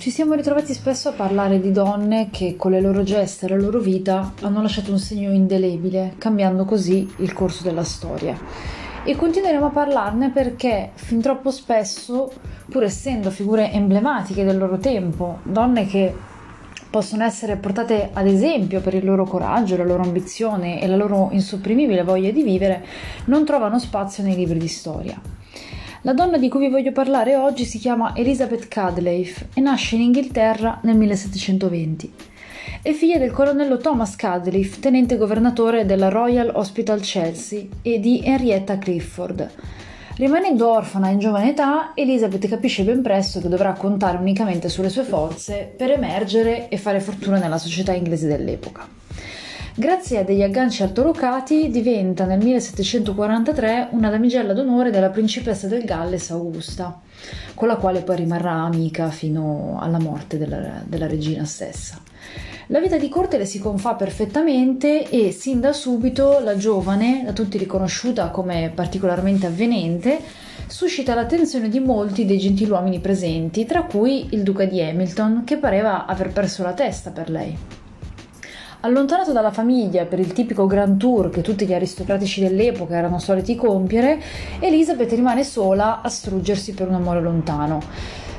ci siamo ritrovati spesso a parlare di donne che con le loro gesta e la loro vita hanno lasciato un segno indelebile, cambiando così il corso della storia. E continueremo a parlarne perché fin troppo spesso, pur essendo figure emblematiche del loro tempo, donne che possono essere portate ad esempio per il loro coraggio, la loro ambizione e la loro insopprimibile voglia di vivere, non trovano spazio nei libri di storia. La donna di cui vi voglio parlare oggi si chiama Elizabeth Cadleif e nasce in Inghilterra nel 1720. È figlia del colonnello Thomas Cadleif, tenente governatore della Royal Hospital Chelsea, e di Henrietta Clifford. Rimanendo orfana in giovane età, Elizabeth capisce ben presto che dovrà contare unicamente sulle sue forze per emergere e fare fortuna nella società inglese dell'epoca. Grazie a degli agganci altolocati diventa nel 1743 una damigella d'onore della principessa del Galles Augusta, con la quale poi rimarrà amica fino alla morte della, della regina stessa. La vita di corte le si confà perfettamente e sin da subito la giovane, da tutti riconosciuta come particolarmente avvenente, suscita l'attenzione di molti dei gentiluomini presenti, tra cui il duca di Hamilton, che pareva aver perso la testa per lei. Allontanato dalla famiglia per il tipico grand tour che tutti gli aristocratici dell'epoca erano soliti compiere, Elizabeth rimane sola a struggersi per un amore lontano.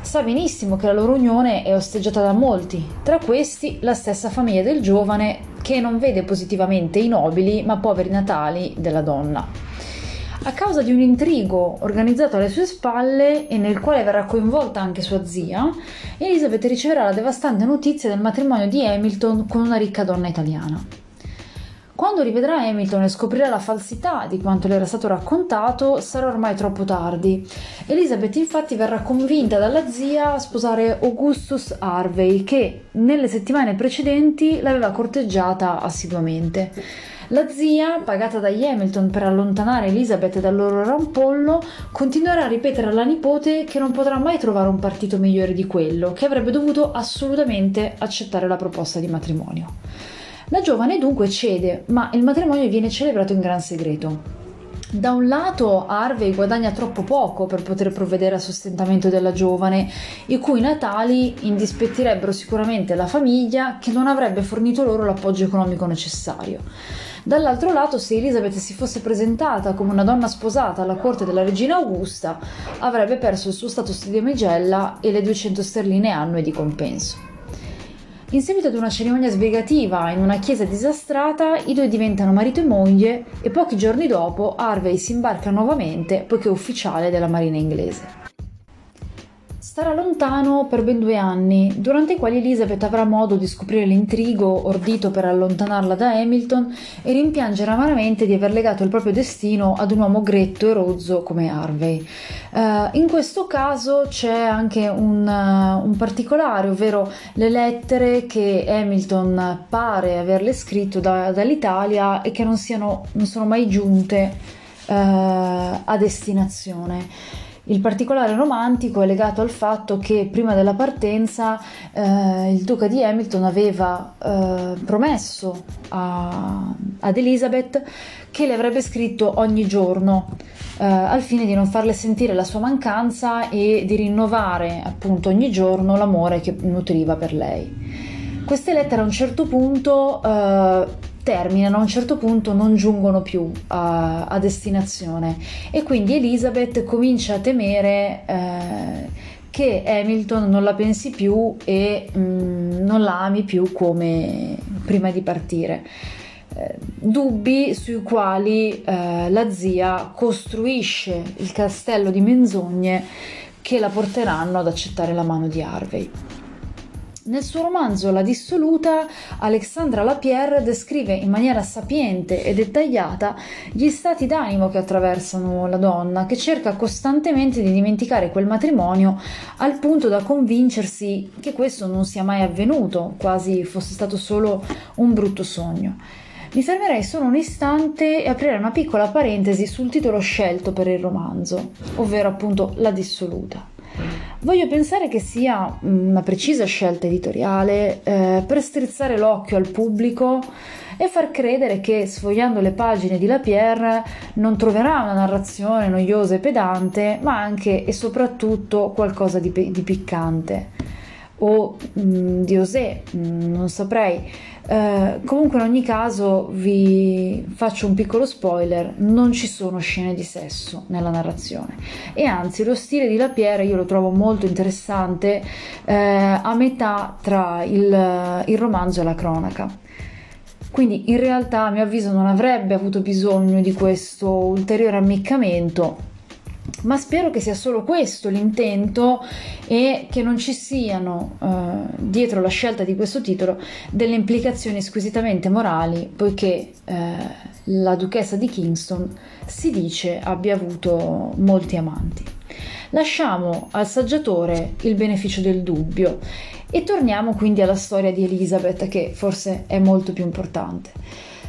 Sa benissimo che la loro unione è osteggiata da molti, tra questi la stessa famiglia del giovane che non vede positivamente i nobili ma poveri natali della donna a causa di un intrigo organizzato alle sue spalle e nel quale verrà coinvolta anche sua zia, Elizabeth riceverà la devastante notizia del matrimonio di Hamilton con una ricca donna italiana. Quando rivedrà Hamilton e scoprirà la falsità di quanto le era stato raccontato, sarà ormai troppo tardi. Elizabeth infatti verrà convinta dalla zia a sposare Augustus Harvey, che nelle settimane precedenti l'aveva corteggiata assiduamente. La zia, pagata dagli Hamilton per allontanare Elizabeth dal loro rampollo, continuerà a ripetere alla nipote che non potrà mai trovare un partito migliore di quello, che avrebbe dovuto assolutamente accettare la proposta di matrimonio. La giovane dunque cede, ma il matrimonio viene celebrato in gran segreto. Da un lato Harvey guadagna troppo poco per poter provvedere al sostentamento della giovane, i cui natali indispettirebbero sicuramente la famiglia che non avrebbe fornito loro l'appoggio economico necessario. Dall'altro lato, se Elizabeth si fosse presentata come una donna sposata alla corte della regina Augusta, avrebbe perso il suo status di damigella e le 200 sterline annue di compenso. In seguito ad una cerimonia sbrigativa in una chiesa disastrata, i due diventano marito e moglie e pochi giorni dopo Harvey si imbarca nuovamente poiché è ufficiale della marina inglese. Starà lontano per ben due anni, durante i quali Elizabeth avrà modo di scoprire l'intrigo ordito per allontanarla da Hamilton e rimpiangere amaramente di aver legato il proprio destino ad un uomo gretto e rozzo come Harvey. Uh, in questo caso c'è anche un, uh, un, particolare, ovvero le lettere che Hamilton pare averle scritto da, dall'Italia e che non, siano, non sono mai giunte uh, a destinazione. Il particolare romantico è legato al fatto che prima della partenza eh, il duca di Hamilton aveva eh, promesso a, ad Elizabeth che le avrebbe scritto ogni giorno eh, al fine di non farle sentire la sua mancanza e di rinnovare appunto ogni giorno l'amore che nutriva per lei. Queste lettere a un certo punto eh, terminano a un certo punto non giungono più a, a destinazione e quindi Elizabeth comincia a temere eh, che Hamilton non la pensi più e mh, mm, non la ami più come prima di partire. Eh, dubbi sui quali eh, la zia costruisce il castello di menzogne che la porteranno ad accettare la mano di Harvey. Nel suo romanzo La dissoluta, Alexandra Lapierre descrive in maniera sapiente e dettagliata gli stati d'animo che attraversano la donna, che cerca costantemente di dimenticare quel matrimonio al punto da convincersi che questo non sia mai avvenuto, quasi fosse stato solo un brutto sogno. Mi fermerei solo un istante e aprirei una piccola parentesi sul titolo scelto per il romanzo, ovvero appunto La dissoluta. Voglio pensare che sia una precisa scelta editoriale eh, per strizzare l'occhio al pubblico e far credere che sfogliando le pagine di Lapierre non troverà una narrazione noiosa e pedante, ma anche e soprattutto qualcosa di, di piccante. O mh, mm, di Osè, mh, mm, non saprei. Eh, comunque in ogni caso vi faccio un piccolo spoiler, non ci sono scene di sesso nella narrazione e anzi lo stile di Lapierre io lo trovo molto interessante eh, a metà tra il, il romanzo e la cronaca. Quindi in realtà a mio avviso non avrebbe avuto bisogno di questo ulteriore ammiccamento ma spero che sia solo questo l'intento e che non ci siano eh, dietro la scelta di questo titolo delle implicazioni squisitamente morali, poiché eh, la duchessa di Kingston si dice abbia avuto molti amanti. Lasciamo al saggiatore il beneficio del dubbio e torniamo quindi alla storia di Elizabeth, che forse è molto più importante.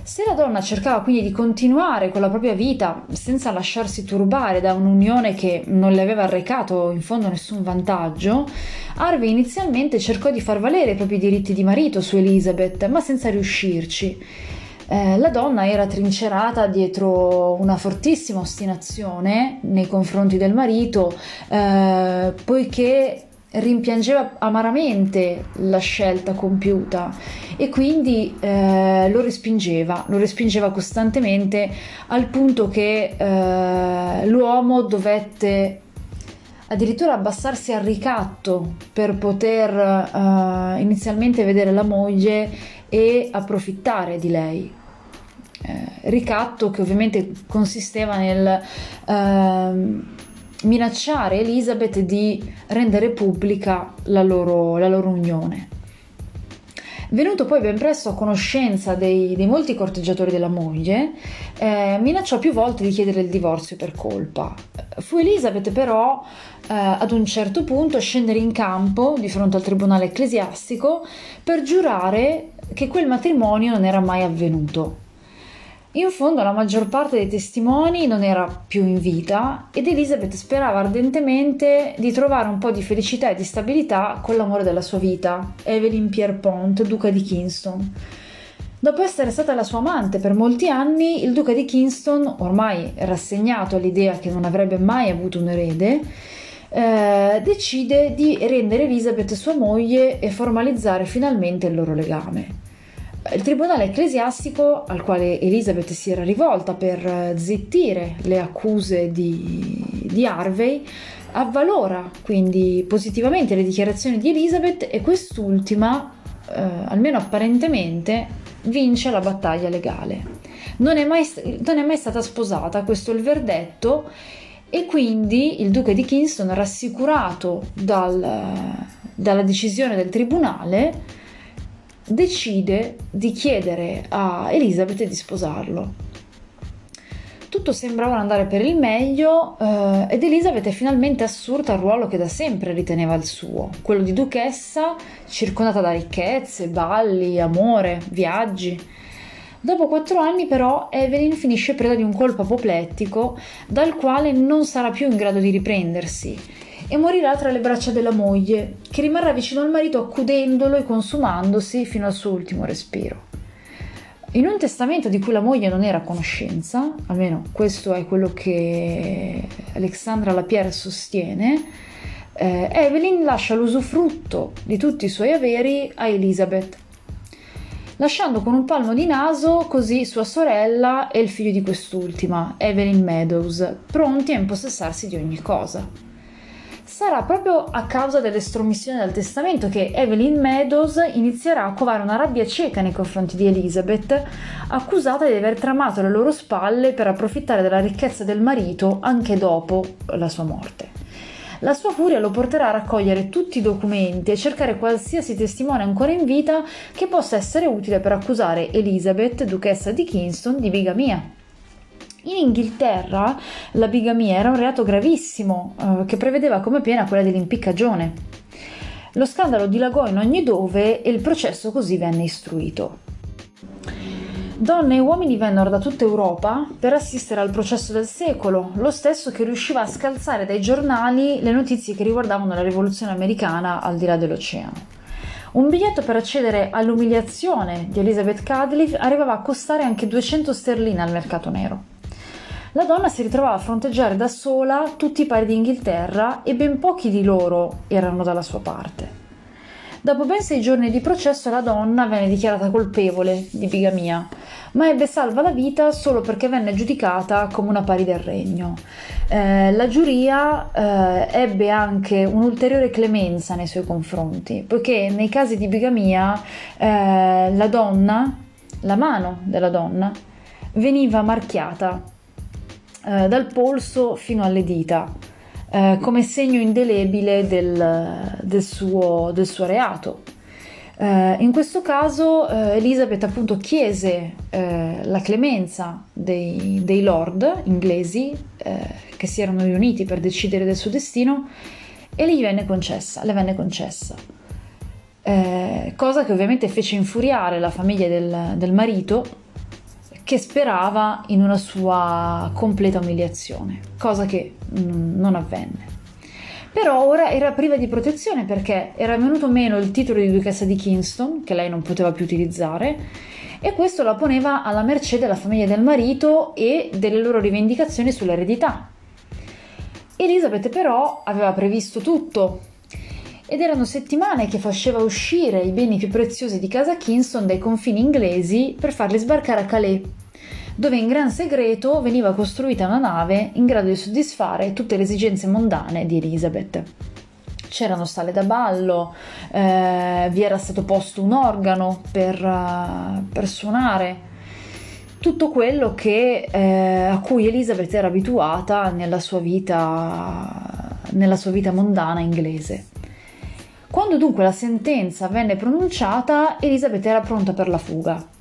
Se la donna cercava quindi di continuare con la propria vita senza lasciarsi turbare da un'unione che non le aveva arrecato in fondo nessun vantaggio, Harvey inizialmente cercò di far valere i propri diritti di marito su Elizabeth, ma senza riuscirci. Eh, la donna era trincerata dietro una fortissima ostinazione nei confronti del marito, eh, poiché rimpiangeva amaramente la scelta compiuta e quindi eh, lo respingeva, lo respingeva costantemente al punto che eh, l'uomo dovette addirittura abbassarsi al ricatto per poter eh, inizialmente vedere la moglie e approfittare di lei. Eh, ricatto che ovviamente consisteva nel ehm, minacciare Elizabeth di rendere pubblica la loro, la loro unione. Venuto poi ben presto a conoscenza dei, dei molti corteggiatori della moglie, eh, minacciò più volte di chiedere il divorzio per colpa. Fu Elizabeth però eh, ad un certo punto a scendere in campo di fronte al tribunale ecclesiastico per giurare che quel matrimonio non era mai avvenuto. In fondo la maggior parte dei testimoni non era più in vita ed Elizabeth sperava ardentemente di trovare un po' di felicità e di stabilità con l'amore della sua vita, Evelyn Pierpont, duca di Kingston. Dopo essere stata la sua amante per molti anni, il duca di Kingston, ormai rassegnato all'idea che non avrebbe mai avuto un erede, eh, decide di rendere Elizabeth sua moglie e formalizzare finalmente il loro legame. Il tribunale ecclesiastico al quale Elizabeth si era rivolta per eh, zittire le accuse di, di Harvey avvalora quindi positivamente le dichiarazioni di Elizabeth e quest'ultima, eh, almeno apparentemente, vince la battaglia legale. Non è, mai, non è mai stata sposata, questo è il verdetto, e quindi il duca di Kingston, rassicurato dal, dalla decisione del tribunale, decide di chiedere a Elizabeth di sposarlo. Tutto sembra ora andare per il meglio eh, ed Elizabeth è finalmente assurta al ruolo che da sempre riteneva il suo, quello di duchessa circondata da ricchezze, balli, amore, viaggi. Dopo quattro anni però Evelyn finisce preda di un colpo apoplettico dal quale non sarà più in grado di riprendersi e morirà tra le braccia della moglie, che rimarrà vicino al marito accudendolo e consumandosi fino al suo ultimo respiro. In un testamento di cui la moglie non era a conoscenza, almeno questo è quello che Alexandra Lapierre sostiene, eh, Evelyn lascia l'usufrutto di tutti i suoi averi a Elizabeth, lasciando con un palmo di naso così sua sorella e il figlio di quest'ultima, Evelyn Meadows, pronti a impossessarsi di ogni cosa sarà proprio a causa dell'estromissione del testamento che Evelyn Meadows inizierà a covare una rabbia cieca nei confronti di Elizabeth, accusata di aver tramato alle loro spalle per approfittare della ricchezza del marito anche dopo la sua morte. La sua furia lo porterà a raccogliere tutti i documenti e cercare qualsiasi testimone ancora in vita che possa essere utile per accusare Elizabeth, duchessa di Kingston, di bigamia. In Inghilterra la bigamia era un reato gravissimo eh, che prevedeva come pena quella dell'impiccagione. Lo scandalo dilagò in ogni dove e il processo così venne istruito. Donne e uomini vennero da tutta Europa per assistere al processo del secolo, lo stesso che riusciva a scalzare dai giornali le notizie che riguardavano la rivoluzione americana al di là dell'oceano. Un biglietto per accedere all'umiliazione di Elizabeth Cudliffe arrivava a costare anche 200 sterline al mercato nero. La donna si ritrovava a fronteggiare da sola tutti i pari d'Inghilterra e ben pochi di loro erano dalla sua parte. Dopo ben sei giorni di processo la donna venne dichiarata colpevole di bigamia, ma ebbe salva la vita solo perché venne giudicata come una pari del regno. Eh, la giuria eh, ebbe anche un'ulteriore clemenza nei suoi confronti, poiché nei casi di bigamia eh, la donna, la mano della donna, veniva marchiata eh, dal polso fino alle dita eh, come segno indelebile del, del, suo, del suo, reato. Eh, in questo caso eh, Elizabeth appunto chiese eh, la clemenza dei, dei lord inglesi eh, che si erano riuniti per decidere del suo destino e gli venne concessa, le venne concessa. cosa che ovviamente fece infuriare la famiglia del, del marito che sperava in una sua completa umiliazione, cosa che mm, non avvenne. Però ora era priva di protezione perché era venuto meno il titolo di duchessa di Kingston, che lei non poteva più utilizzare, e questo la poneva alla mercé della famiglia del marito e delle loro rivendicazioni sull'eredità. Elisabeth però aveva previsto tutto ed erano settimane che faceva uscire i beni più preziosi di casa Kingston dai confini inglesi per farli sbarcare a Calais, dove in gran segreto veniva costruita una nave in grado di soddisfare tutte le esigenze mondane di Elizabeth. C'erano sale da ballo, eh, vi era stato posto un organo per, uh, per suonare, tutto quello che, eh, a cui Elizabeth era abituata nella sua vita, nella sua vita mondana inglese. Quando dunque la sentenza venne pronunciata, Elisabeth era pronta per la fuga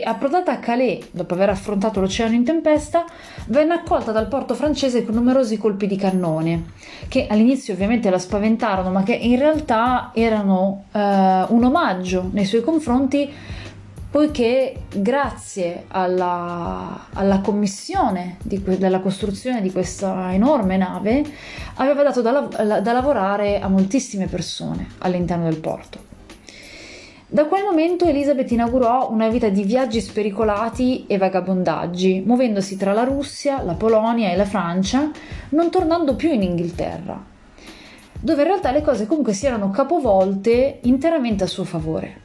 e approdata a Calais, dopo aver affrontato l'oceano in tempesta, venne accolta dal porto francese con numerosi colpi di cannone, che all'inizio ovviamente la spaventarono, ma che in realtà erano eh, un omaggio nei suoi confronti poiché grazie alla, alla commissione di, della costruzione di questa enorme nave aveva dato da, da lavorare a moltissime persone all'interno del porto. Da quel momento Elizabeth inaugurò una vita di viaggi spericolati e vagabondaggi, muovendosi tra la Russia, la Polonia e la Francia, non tornando più in Inghilterra, dove in realtà le cose comunque si erano capovolte interamente a suo favore.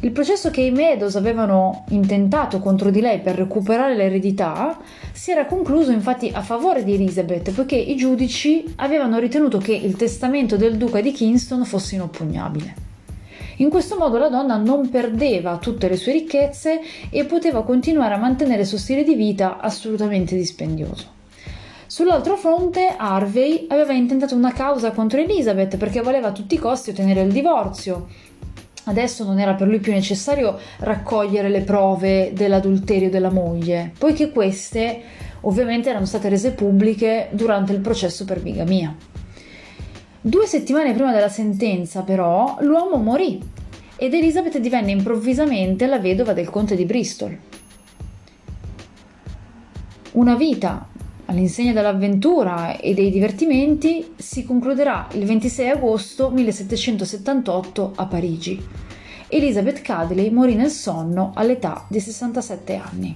Il processo che i Meadows avevano intentato contro di lei per recuperare l'eredità si era concluso infatti a favore di Elizabeth, poiché i giudici avevano ritenuto che il testamento del duca di Kingston fosse inoppugnabile. In questo modo la donna non perdeva tutte le sue ricchezze e poteva continuare a mantenere il suo stile di vita assolutamente dispendioso. Sull'altro fronte, Harvey aveva intentato una causa contro Elizabeth perché voleva a tutti i costi ottenere il divorzio Adesso non era per lui più necessario raccogliere le prove dell'adulterio della moglie, poiché queste ovviamente erano state rese pubbliche durante il processo per bigamia. Due settimane prima della sentenza, però, l'uomo morì ed Elizabeth divenne improvvisamente la vedova del conte di Bristol. Una vita all'insegna dell'avventura e dei divertimenti, si concluderà il 26 agosto 1778 a Parigi. Elizabeth Cadley morì nel sonno all'età di 67 anni.